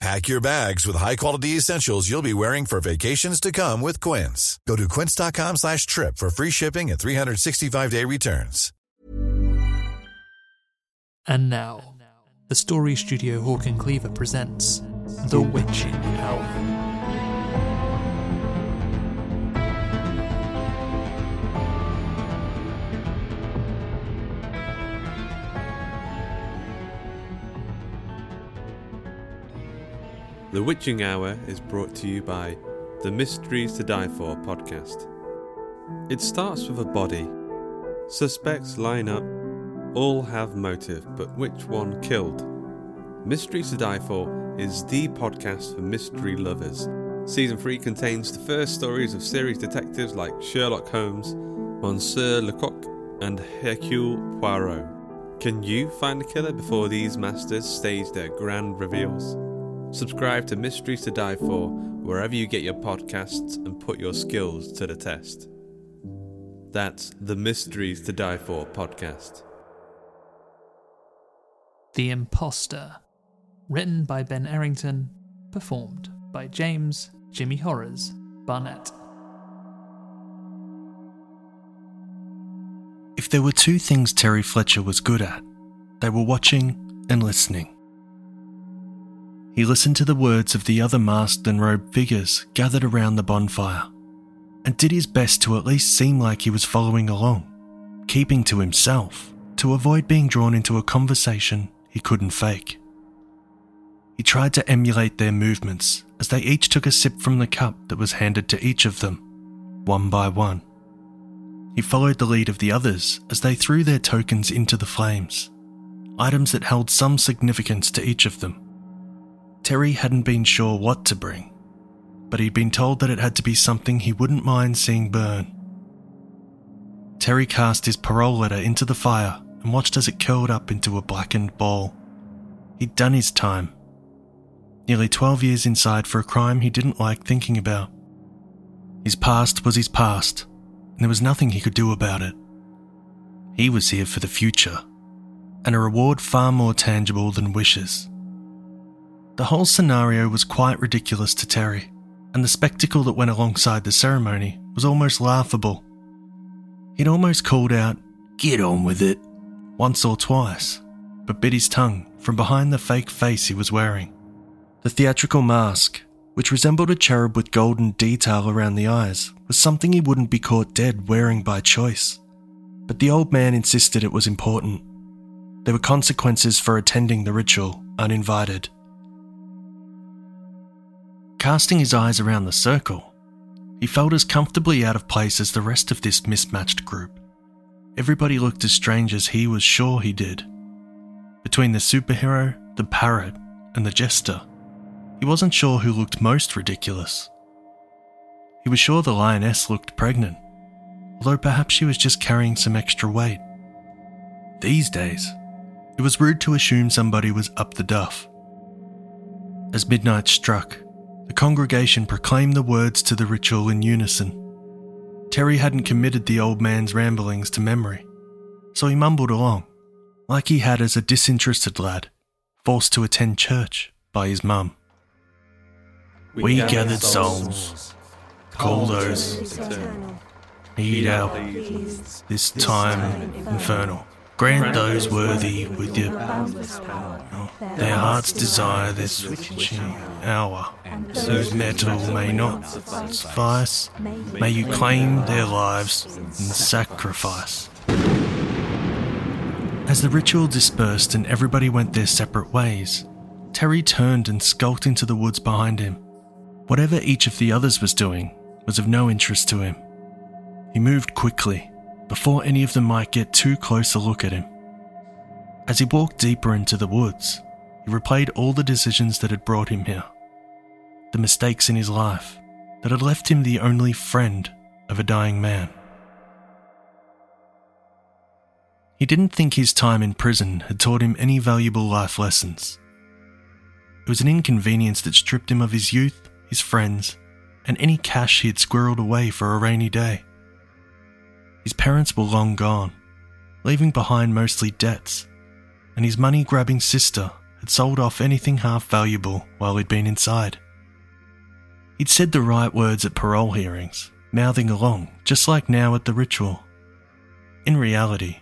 Pack your bags with high-quality essentials you'll be wearing for vacations to come with Quince. Go to quince.com slash trip for free shipping and 365-day returns. And now, the Story Studio Hawk and Cleaver presents The Witching Hour. The Witching Hour is brought to you by the Mysteries to Die For podcast. It starts with a body. Suspects line up, all have motive, but which one killed? Mysteries to Die For is the podcast for mystery lovers. Season 3 contains the first stories of series detectives like Sherlock Holmes, Monsieur Lecoq, and Hercule Poirot. Can you find the killer before these masters stage their grand reveals? Subscribe to Mysteries to Die For wherever you get your podcasts and put your skills to the test. That's the Mysteries to Die For podcast. The Imposter. Written by Ben Errington. Performed by James Jimmy Horrors Barnett. If there were two things Terry Fletcher was good at, they were watching and listening. He listened to the words of the other masked and robed figures gathered around the bonfire, and did his best to at least seem like he was following along, keeping to himself to avoid being drawn into a conversation he couldn't fake. He tried to emulate their movements as they each took a sip from the cup that was handed to each of them, one by one. He followed the lead of the others as they threw their tokens into the flames, items that held some significance to each of them. Terry hadn't been sure what to bring, but he'd been told that it had to be something he wouldn't mind seeing burn. Terry cast his parole letter into the fire and watched as it curled up into a blackened ball. He'd done his time. Nearly 12 years inside for a crime he didn't like thinking about. His past was his past, and there was nothing he could do about it. He was here for the future, and a reward far more tangible than wishes. The whole scenario was quite ridiculous to Terry, and the spectacle that went alongside the ceremony was almost laughable. He'd almost called out, Get on with it, once or twice, but bit his tongue from behind the fake face he was wearing. The theatrical mask, which resembled a cherub with golden detail around the eyes, was something he wouldn't be caught dead wearing by choice. But the old man insisted it was important. There were consequences for attending the ritual uninvited. Casting his eyes around the circle, he felt as comfortably out of place as the rest of this mismatched group. Everybody looked as strange as he was sure he did. Between the superhero, the parrot, and the jester, he wasn't sure who looked most ridiculous. He was sure the lioness looked pregnant, although perhaps she was just carrying some extra weight. These days, it was rude to assume somebody was up the duff. As midnight struck, the congregation proclaimed the words to the ritual in unison. Terry hadn't committed the old man's ramblings to memory, so he mumbled along, like he had as a disinterested lad, forced to attend church by his mum. We gathered souls, call those, heed our this time infernal. Grant those worthy with your boundless power their heart's desire this witching hour, whose metal may not suffice. May you claim their lives and sacrifice. As the ritual dispersed and everybody went their separate ways, Terry turned and skulked into the woods behind him. Whatever each of the others was doing was of no interest to him. He moved quickly, before any of them might get too close a look at him. As he walked deeper into the woods, he replayed all the decisions that had brought him here, the mistakes in his life that had left him the only friend of a dying man. He didn't think his time in prison had taught him any valuable life lessons. It was an inconvenience that stripped him of his youth, his friends, and any cash he had squirreled away for a rainy day. His parents were long gone, leaving behind mostly debts, and his money grabbing sister had sold off anything half valuable while he'd been inside. He'd said the right words at parole hearings, mouthing along, just like now at the ritual. In reality,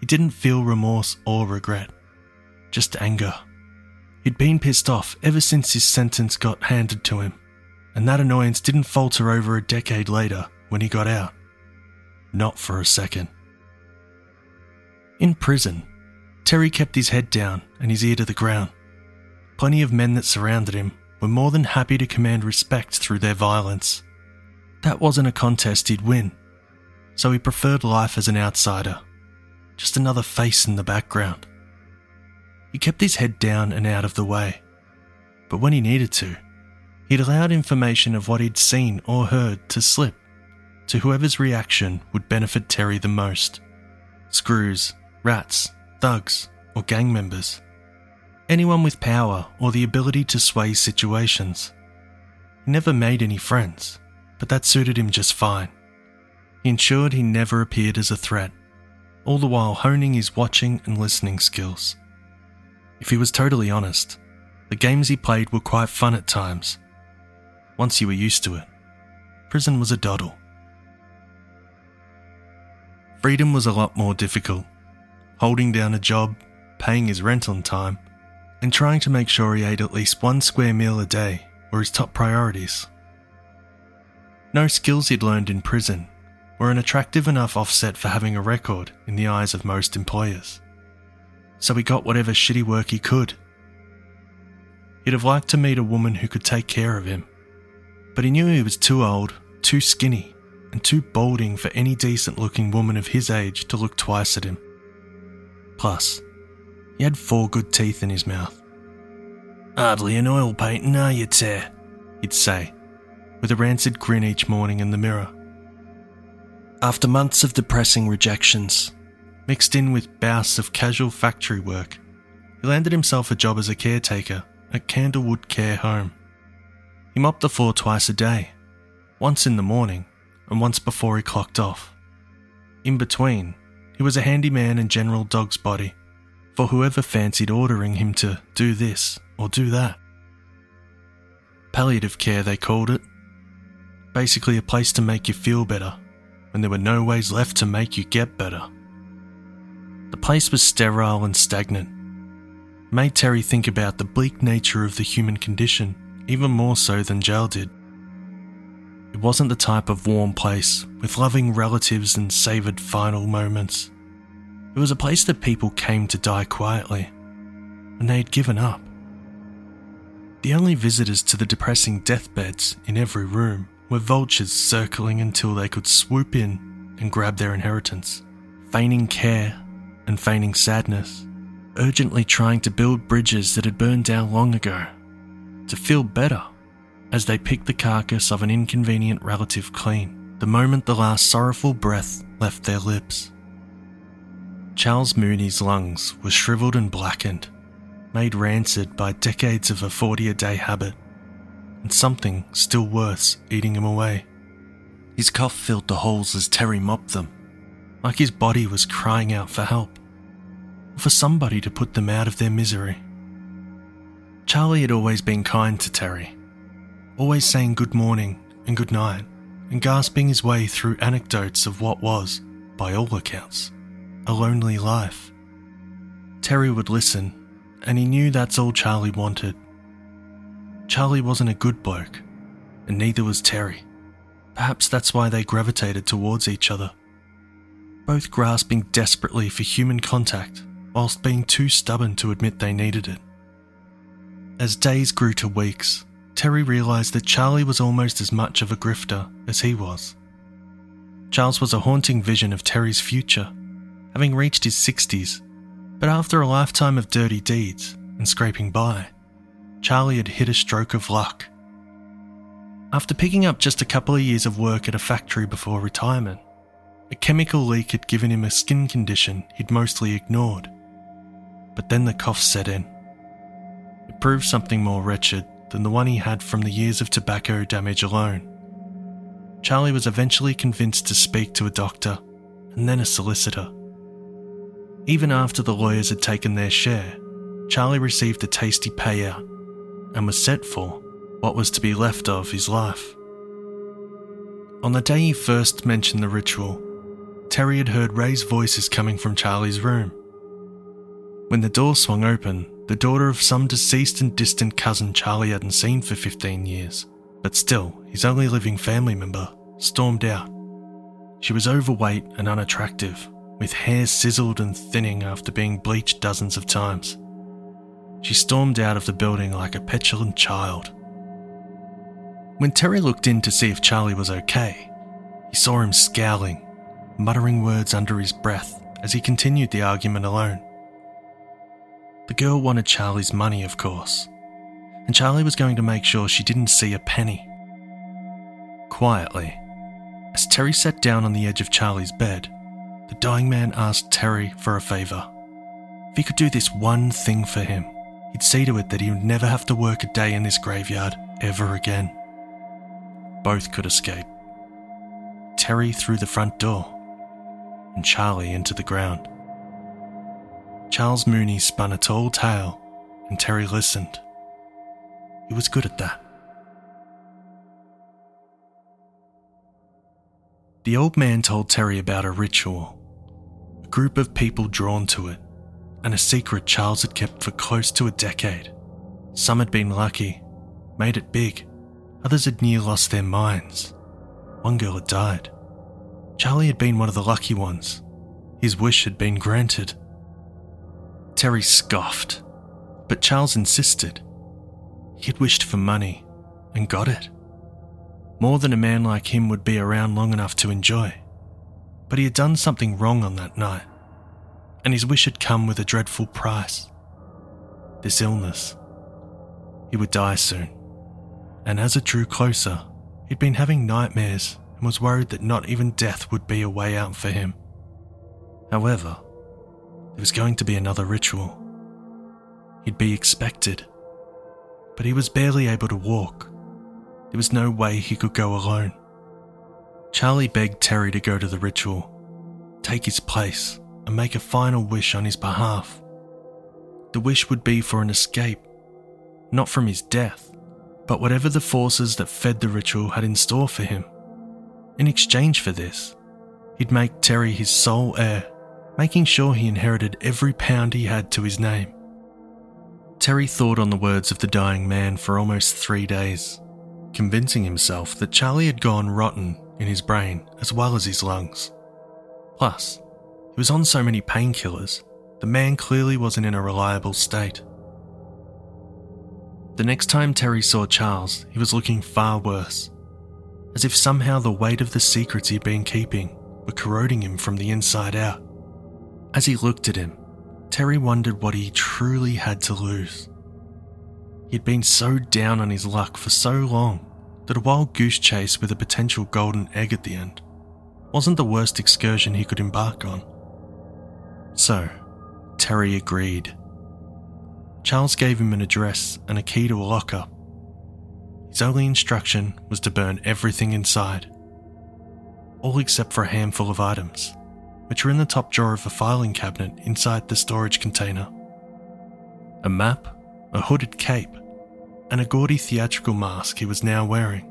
he didn't feel remorse or regret, just anger. He'd been pissed off ever since his sentence got handed to him, and that annoyance didn't falter over a decade later when he got out. Not for a second. In prison, Terry kept his head down and his ear to the ground. Plenty of men that surrounded him were more than happy to command respect through their violence. That wasn't a contest he'd win, so he preferred life as an outsider, just another face in the background. He kept his head down and out of the way, but when he needed to, he'd allowed information of what he'd seen or heard to slip to whoever's reaction would benefit Terry the most screws, rats, thugs, or gang members. Anyone with power or the ability to sway situations. He never made any friends, but that suited him just fine. He ensured he never appeared as a threat, all the while honing his watching and listening skills. If he was totally honest, the games he played were quite fun at times. Once you were used to it, prison was a doddle. Freedom was a lot more difficult. Holding down a job, paying his rent on time, and trying to make sure he ate at least one square meal a day were his top priorities. No skills he'd learned in prison were an attractive enough offset for having a record in the eyes of most employers. So he got whatever shitty work he could. He'd have liked to meet a woman who could take care of him, but he knew he was too old, too skinny, and too balding for any decent looking woman of his age to look twice at him. Plus, he had four good teeth in his mouth. Hardly an oil painting, are you, Ter? He'd say, with a rancid grin each morning in the mirror. After months of depressing rejections, mixed in with bouts of casual factory work, he landed himself a job as a caretaker at Candlewood Care Home. He mopped the floor twice a day, once in the morning and once before he clocked off. In between, he was a handyman and general dog's body for whoever fancied ordering him to do this or do that. Palliative care, they called it. Basically, a place to make you feel better when there were no ways left to make you get better. The place was sterile and stagnant. Made Terry think about the bleak nature of the human condition even more so than jail did. It wasn't the type of warm place with loving relatives and savoured final moments. It was a place that people came to die quietly, and they had given up. The only visitors to the depressing deathbeds in every room were vultures circling until they could swoop in and grab their inheritance, feigning care and feigning sadness, urgently trying to build bridges that had burned down long ago, to feel better as they picked the carcass of an inconvenient relative clean the moment the last sorrowful breath left their lips. Charles Mooney's lungs were shriveled and blackened, made rancid by decades of a 40 a day habit, and something still worse eating him away. His cough filled the holes as Terry mopped them, like his body was crying out for help, or for somebody to put them out of their misery. Charlie had always been kind to Terry, always saying good morning and good night, and gasping his way through anecdotes of what was, by all accounts, a lonely life. Terry would listen, and he knew that's all Charlie wanted. Charlie wasn't a good bloke, and neither was Terry. Perhaps that's why they gravitated towards each other, both grasping desperately for human contact whilst being too stubborn to admit they needed it. As days grew to weeks, Terry realised that Charlie was almost as much of a grifter as he was. Charles was a haunting vision of Terry's future, having reached his 60s, but after a lifetime of dirty deeds and scraping by, Charlie had hit a stroke of luck after picking up just a couple of years of work at a factory before retirement, a chemical leak had given him a skin condition he'd mostly ignored. But then the cough set in. It proved something more wretched than the one he had from the years of tobacco damage alone. Charlie was eventually convinced to speak to a doctor and then a solicitor. Even after the lawyers had taken their share, Charlie received a tasty payout and was set for what was to be left of his life. On the day he first mentioned the ritual, Terry had heard Ray's voices coming from Charlie's room. When the door swung open, the daughter of some deceased and distant cousin Charlie hadn't seen for 15 years, but still his only living family member, stormed out. She was overweight and unattractive, with hair sizzled and thinning after being bleached dozens of times. She stormed out of the building like a petulant child when Terry looked in to see if Charlie was okay, he saw him scowling, muttering words under his breath as he continued the argument alone. The girl wanted Charlie's money, of course, and Charlie was going to make sure she didn't see a penny. Quietly, as Terry sat down on the edge of Charlie's bed, the dying man asked Terry for a favour. If he could do this one thing for him, he'd see to it that he would never have to work a day in this graveyard ever again. Both could escape. Terry through the front door, and Charlie into the ground. Charles Mooney spun a tall tale, and Terry listened. He was good at that. The old man told Terry about a ritual, a group of people drawn to it, and a secret Charles had kept for close to a decade. Some had been lucky, made it big, Others had near lost their minds. One girl had died. Charlie had been one of the lucky ones. His wish had been granted. Terry scoffed, but Charles insisted. He had wished for money and got it. More than a man like him would be around long enough to enjoy. But he had done something wrong on that night, and his wish had come with a dreadful price. This illness. He would die soon and as it drew closer, he'd been having nightmares and was worried that not even death would be a way out for him. However, there was going to be another ritual. He'd be expected, but he was barely able to walk. There was no way he could go alone. Charlie begged Terry to go to the ritual, take his place, and make a final wish on his behalf. The wish would be for an escape, not from his death, but whatever the forces that fed the ritual had in store for him. In exchange for this, he'd make Terry his sole heir, making sure he inherited every pound he had to his name. Terry thought on the words of the dying man for almost three days, convincing himself that Charlie had gone rotten in his brain as well as his lungs. Plus, he was on so many painkillers, the man clearly wasn't in a reliable state. The next time Terry saw Charles, he was looking far worse, as if somehow the weight of the secrets he'd been keeping were corroding him from the inside out. As he looked at him, Terry wondered what he truly had to lose. He'd been so down on his luck for so long that a wild goose chase with a potential golden egg at the end wasn't the worst excursion he could embark on. So, Terry agreed. Charles gave him an address and a key to a locker. His only instruction was to burn everything inside, all except for a handful of items, which were in the top drawer of a filing cabinet inside the storage container. A map, a hooded cape, and a gaudy theatrical mask he was now wearing.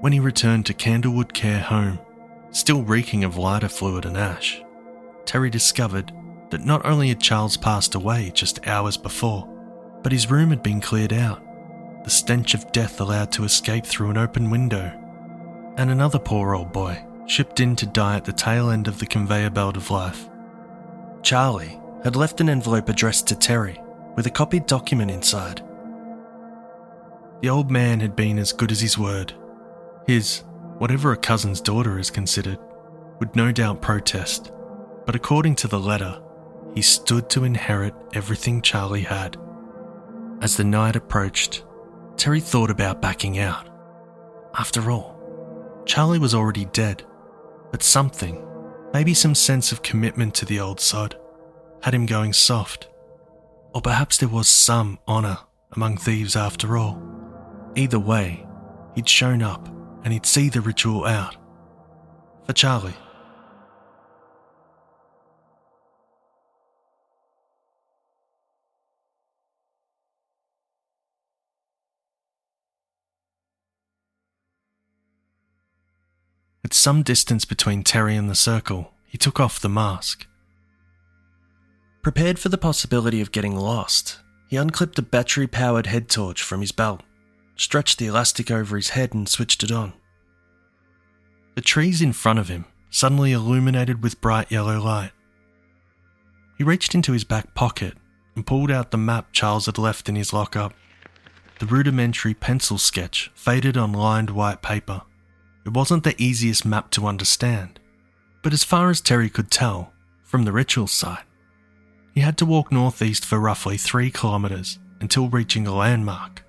When he returned to Candlewood Care Home, still reeking of lighter fluid and ash, Terry discovered that not only had Charles passed away just hours before, but his room had been cleared out, the stench of death allowed to escape through an open window, and another poor old boy shipped in to die at the tail end of the conveyor belt of life. Charlie had left an envelope addressed to Terry with a copied document inside. The old man had been as good as his word. His, whatever a cousin's daughter is considered, would no doubt protest, but according to the letter, he stood to inherit everything Charlie had. As the night approached, Terry thought about backing out. After all, Charlie was already dead, but something, maybe some sense of commitment to the old sod, had him going soft. Or perhaps there was some honour among thieves after all. Either way, he'd shown up and he'd see the ritual out. For Charlie. Some distance between Terry and the circle, he took off the mask. Prepared for the possibility of getting lost, he unclipped a battery powered head torch from his belt, stretched the elastic over his head, and switched it on. The trees in front of him suddenly illuminated with bright yellow light. He reached into his back pocket and pulled out the map Charles had left in his lockup. The rudimentary pencil sketch faded on lined white paper. It wasn't the easiest map to understand, but as far as Terry could tell, from the ritual site, he had to walk northeast for roughly three kilometres until reaching a landmark.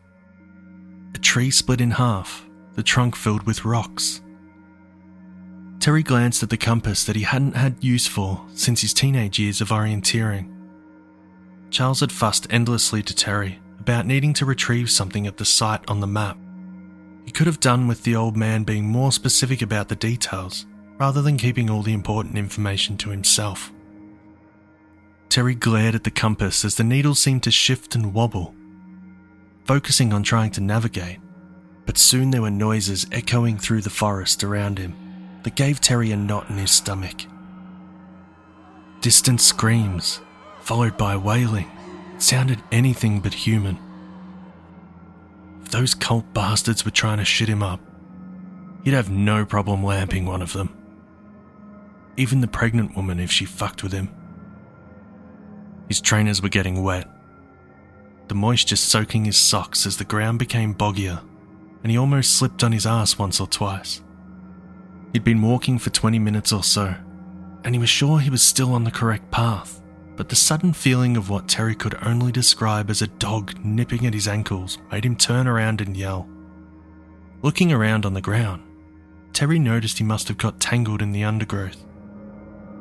A tree split in half, the trunk filled with rocks. Terry glanced at the compass that he hadn't had use for since his teenage years of orienteering. Charles had fussed endlessly to Terry about needing to retrieve something at the site on the map. He could have done with the old man being more specific about the details rather than keeping all the important information to himself. Terry glared at the compass as the needle seemed to shift and wobble, focusing on trying to navigate, but soon there were noises echoing through the forest around him that gave Terry a knot in his stomach. Distant screams, followed by wailing, sounded anything but human. Those cult bastards were trying to shit him up, he'd have no problem lamping one of them. Even the pregnant woman if she fucked with him. His trainers were getting wet, the moisture soaking his socks as the ground became boggier, and he almost slipped on his ass once or twice. He'd been walking for 20 minutes or so, and he was sure he was still on the correct path, but the sudden feeling of what Terry could only describe as a dog nipping at his ankles made him turn around and yell. Looking around on the ground, Terry noticed he must have got tangled in the undergrowth.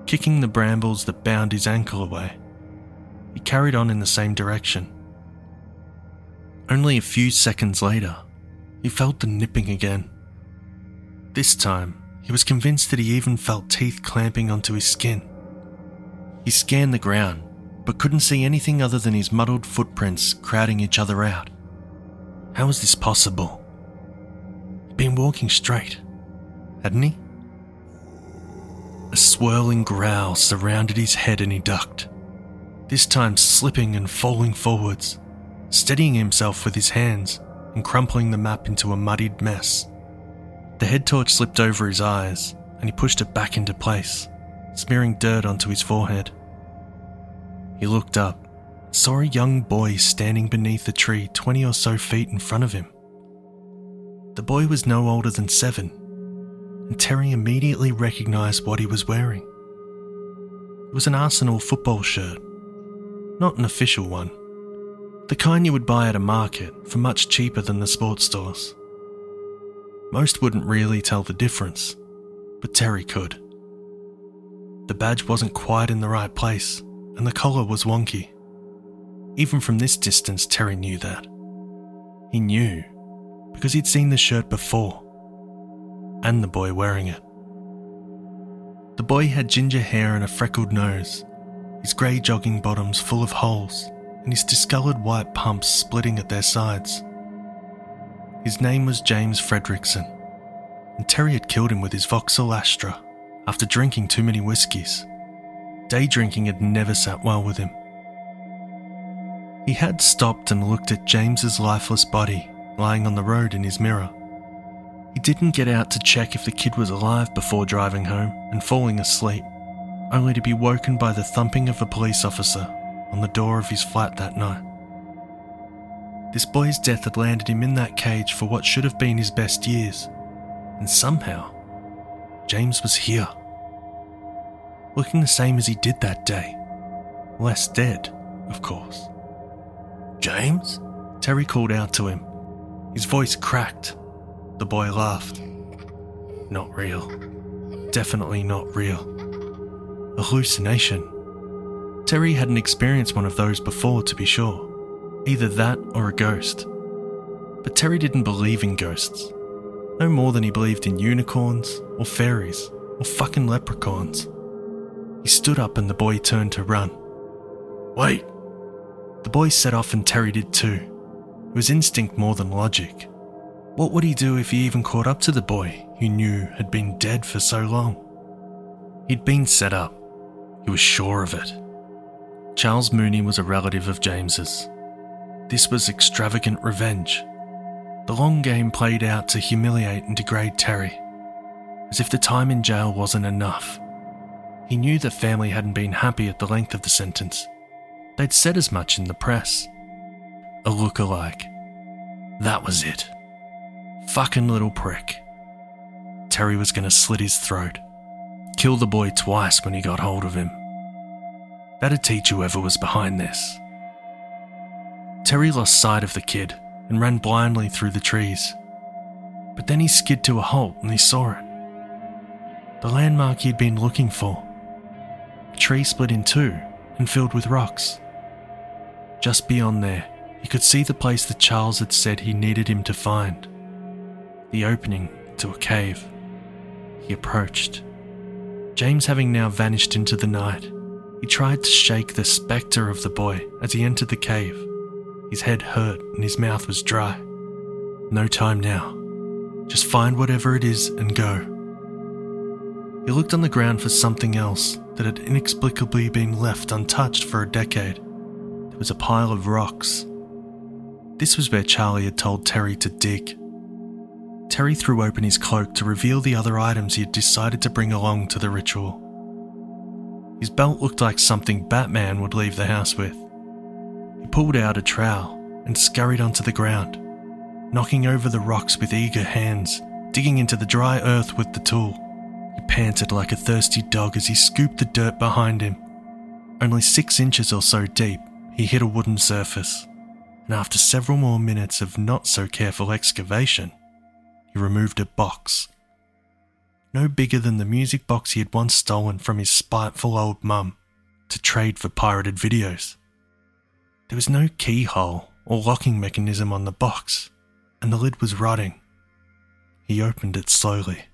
Kicking the brambles that bound his ankle away, he carried on in the same direction. Only a few seconds later, he felt the nipping again. This time, he was convinced that he even felt teeth clamping onto his skin. He scanned the ground, but couldn't see anything other than his muddled footprints crowding each other out. How was this possible? He'd been walking straight, hadn't he? A swirling growl surrounded his head and he ducked this time slipping and falling forwards, steadying himself with his hands and crumpling the map into a muddied mess. The head torch slipped over his eyes and he pushed it back into place, smearing dirt onto his forehead. He looked up, saw a young boy standing beneath a tree 20 or so feet in front of him. The boy was no older than seven, and Terry immediately recognized what he was wearing It was an Arsenal football shirt. Not an official one. The kind you would buy at a market for much cheaper than the sports stores. Most wouldn't really tell the difference, but Terry could. The badge wasn't quite in the right place, and the collar was wonky. Even from this distance, Terry knew that. He knew because he'd seen the shirt before, and the boy wearing it. The boy had ginger hair and a freckled nose, his grey jogging bottoms full of holes, and his discoloured white pumps splitting at their sides. His name was James Fredrickson, and Terry had killed him with his Vauxhall Astra after drinking too many whiskies. Day drinking had never sat well with him. He had stopped and looked at James's lifeless body lying on the road in his mirror. He didn't get out to check if the kid was alive before driving home and falling asleep, only to be woken by the thumping of a police officer on the door of his flat that night. This boy's death had landed him in that cage for what should have been his best years, and somehow, James was here. Looking the same as he did that day. Less dead, of course. James? Terry called out to him. His voice cracked. The boy laughed. Not real. Definitely not real. Hallucination. Terry hadn't experienced one of those before, to be sure. Either that or a ghost. But Terry didn't believe in ghosts. No more than he believed in unicorns, or fairies, or fucking leprechauns. He stood up and the boy turned to run. Wait! The boy set off and Terry did too. It was instinct more than logic. What would he do if he even caught up to the boy he knew had been dead for so long? He'd been set up. He was sure of it. Charles Mooney was a relative of James's. This was extravagant revenge. The long game played out to humiliate and degrade Terry. As if the time in jail wasn't enough. He knew the family hadn't been happy at the length of the sentence. They'd said as much in the press a look-alike. That was it. Fucking little prick. Terry was going to slit his throat. Kill the boy twice when he got hold of him. That'd teach whoever was behind this. Terry lost sight of the kid and ran blindly through the trees. But then he skid to a halt and he saw it. The landmark he'd been looking for. Tree split in two and filled with rocks. Just beyond there, he could see the place that Charles had said he needed him to find the opening to a cave. He approached. James having now vanished into the night, he tried to shake the spectre of the boy as he entered the cave. His head hurt and his mouth was dry. No time now. Just find whatever it is and go. He looked on the ground for something else that had inexplicably been left untouched for a decade. There was a pile of rocks, this was where Charlie had told Terry to dig. Terry threw open his cloak to reveal the other items he had decided to bring along to the ritual. His belt looked like something Batman would leave the house with. He pulled out a trowel and scurried onto the ground, knocking over the rocks with eager hands, digging into the dry earth with the tool. Panted like a thirsty dog as he scooped the dirt behind him. Only six inches or so deep, he hit a wooden surface and after several more minutes of not so careful excavation, he removed a box. No bigger than the music box he had once stolen from his spiteful old mum to trade for pirated videos. There was no keyhole or locking mechanism on the box, and the lid was rotting. He opened it slowly.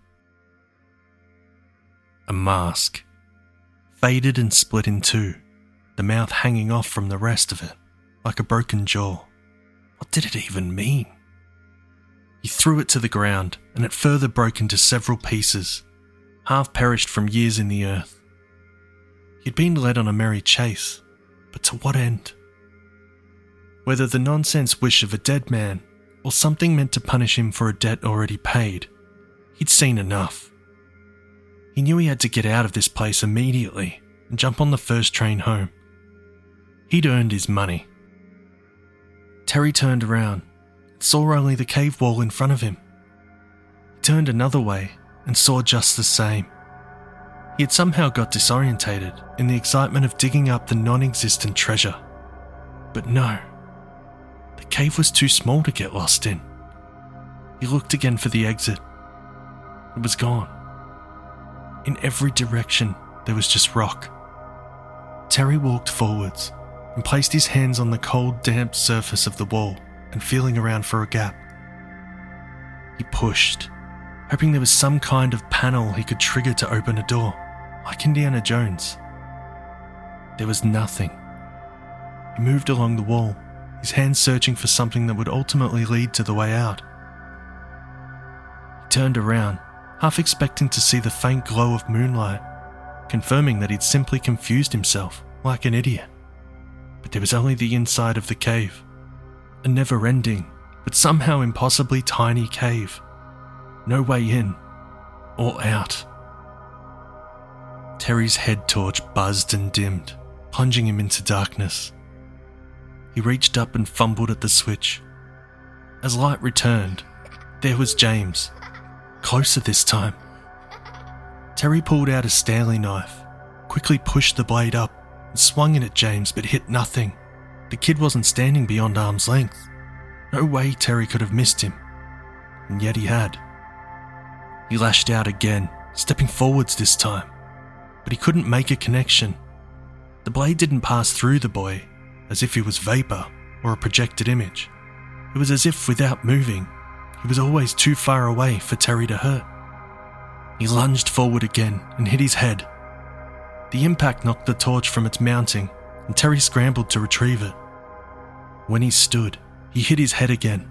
A mask. Faded and split in two, the mouth hanging off from the rest of it like a broken jaw. What did it even mean? He threw it to the ground, and it further broke into several pieces, half perished from years in the earth. He'd been led on a merry chase, but to what end? Whether the nonsense wish of a dead man or something meant to punish him for a debt already paid, he'd seen enough. He knew he had to get out of this place immediately and jump on the first train home. He'd earned his money Terry turned around and saw only the cave wall in front of him. He turned another way and saw just the same. He had somehow got disorientated in the excitement of digging up the non existent treasure. But no, the cave was too small to get lost in. He looked again for the exit. It was gone. In every direction, there was just rock. Terry walked forwards and placed his hands on the cold, damp surface of the wall and feeling around for a gap. He pushed, hoping there was some kind of panel he could trigger to open a door, like Indiana Jones. There was nothing. He moved along the wall, his hands searching for something that would ultimately lead to the way out. He turned around, half expecting to see the faint glow of moonlight, confirming that he'd simply confused himself like an idiot. But there was only the inside of the cave, a never ending, but somehow impossibly tiny cave. No way in or out. Terry's head torch buzzed and dimmed, plunging him into darkness. He reached up and fumbled at the switch. As light returned, there was James, closer this time. Terry pulled out a Stanley knife, quickly pushed the blade up, and swung it at James but hit nothing. The kid wasn't standing beyond arm's length. No way Terry could have missed him. And yet he had. He lashed out again, stepping forwards this time, but he couldn't make a connection. The blade didn't pass through the boy, as if he was vapor or a projected image. It was as if, without moving, he was always too far away for Terry to hurt. He lunged forward again and hit his head. The impact knocked the torch from its mounting, and Terry scrambled to retrieve it. When he stood, he hit his head again.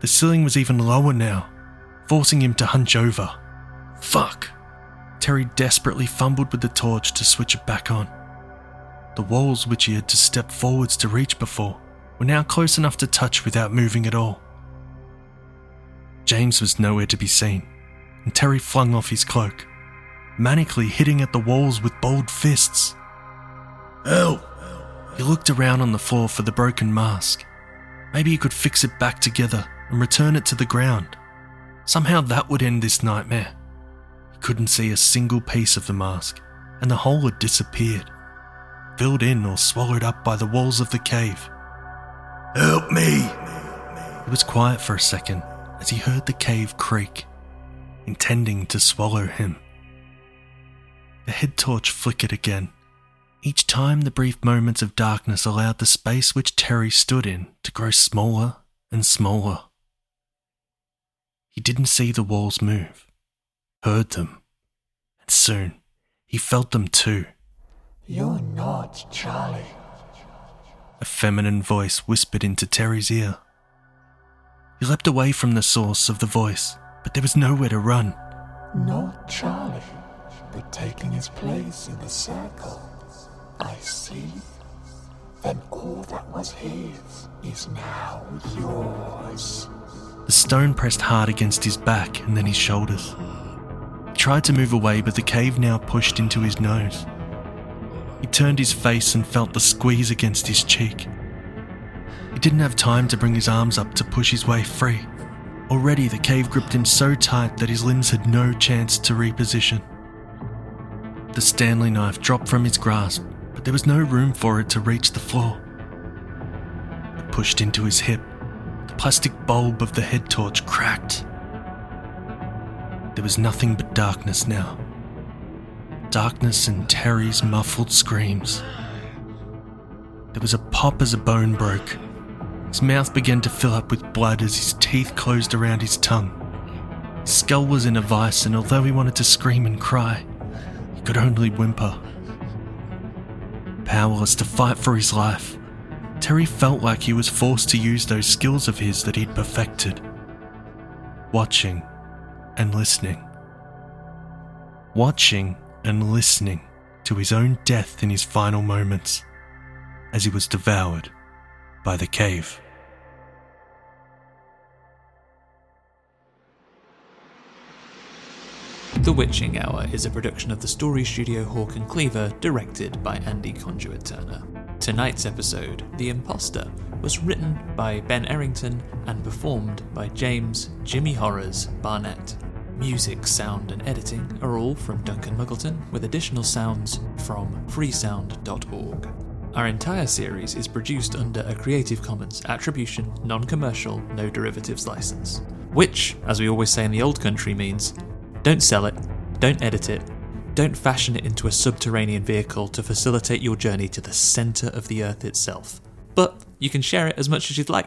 The ceiling was even lower now, forcing him to hunch over. Fuck! Terry desperately fumbled with the torch to switch it back on. The walls which he had to step forwards to reach before were now close enough to touch without moving at all. James was nowhere to be seen, and Terry flung off his cloak, manically hitting at the walls with balled fists. Help! He looked around on the floor for the broken mask. Maybe he could fix it back together and return it to the ground. Somehow that would end this nightmare. He couldn't see a single piece of the mask, and the hole had disappeared, filled in or swallowed up by the walls of the cave. Help me! It was quiet for a second as he heard the cave creak, intending to swallow him. The head torch flickered again. Each time the brief moments of darkness allowed the space which Terry stood in to grow smaller and smaller. He didn't see the walls move, heard them, and soon he felt them too. You're not Charlie. A feminine voice whispered into Terry's ear. He leapt away from the source of the voice, but there was nowhere to run. Not Charlie, but taking his place in the circle. I see. Then all that was his is now yours. The stone pressed hard against his back and then his shoulders. He tried to move away, but the cave now pushed into his nose. He turned his face and felt the squeeze against his cheek. Didn't have time to bring his arms up to push his way free. Already the cave gripped him so tight that his limbs had no chance to reposition. The Stanley knife dropped from his grasp, but there was no room for it to reach the floor. It pushed into his hip. The plastic bulb of the head torch cracked. There was nothing but darkness now. Darkness and Terry's muffled screams. There was a pop as a bone broke. His mouth began to fill up with blood as his teeth closed around his tongue. His skull was in a vice, and although he wanted to scream and cry, he could only whimper. Powerless to fight for his life, Terry felt like he was forced to use those skills of his that he'd perfected watching and listening. Watching and listening to his own death in his final moments as he was devoured by the cave. The Witching Hour is a production of the story studio Hawk and Cleaver, directed by Andy Conduit Turner. Tonight's episode, The Imposter, was written by Ben Errington and performed by James Jimmy Horrors Barnett. Music, sound, and editing are all from Duncan Muggleton, with additional sounds from freesound.org. Our entire series is produced under a Creative Commons Attribution, Non Commercial, No Derivatives license. Which, as we always say in the old country, means don't sell it, don't edit it, don't fashion it into a subterranean vehicle to facilitate your journey to the centre of the Earth itself. But you can share it as much as you'd like.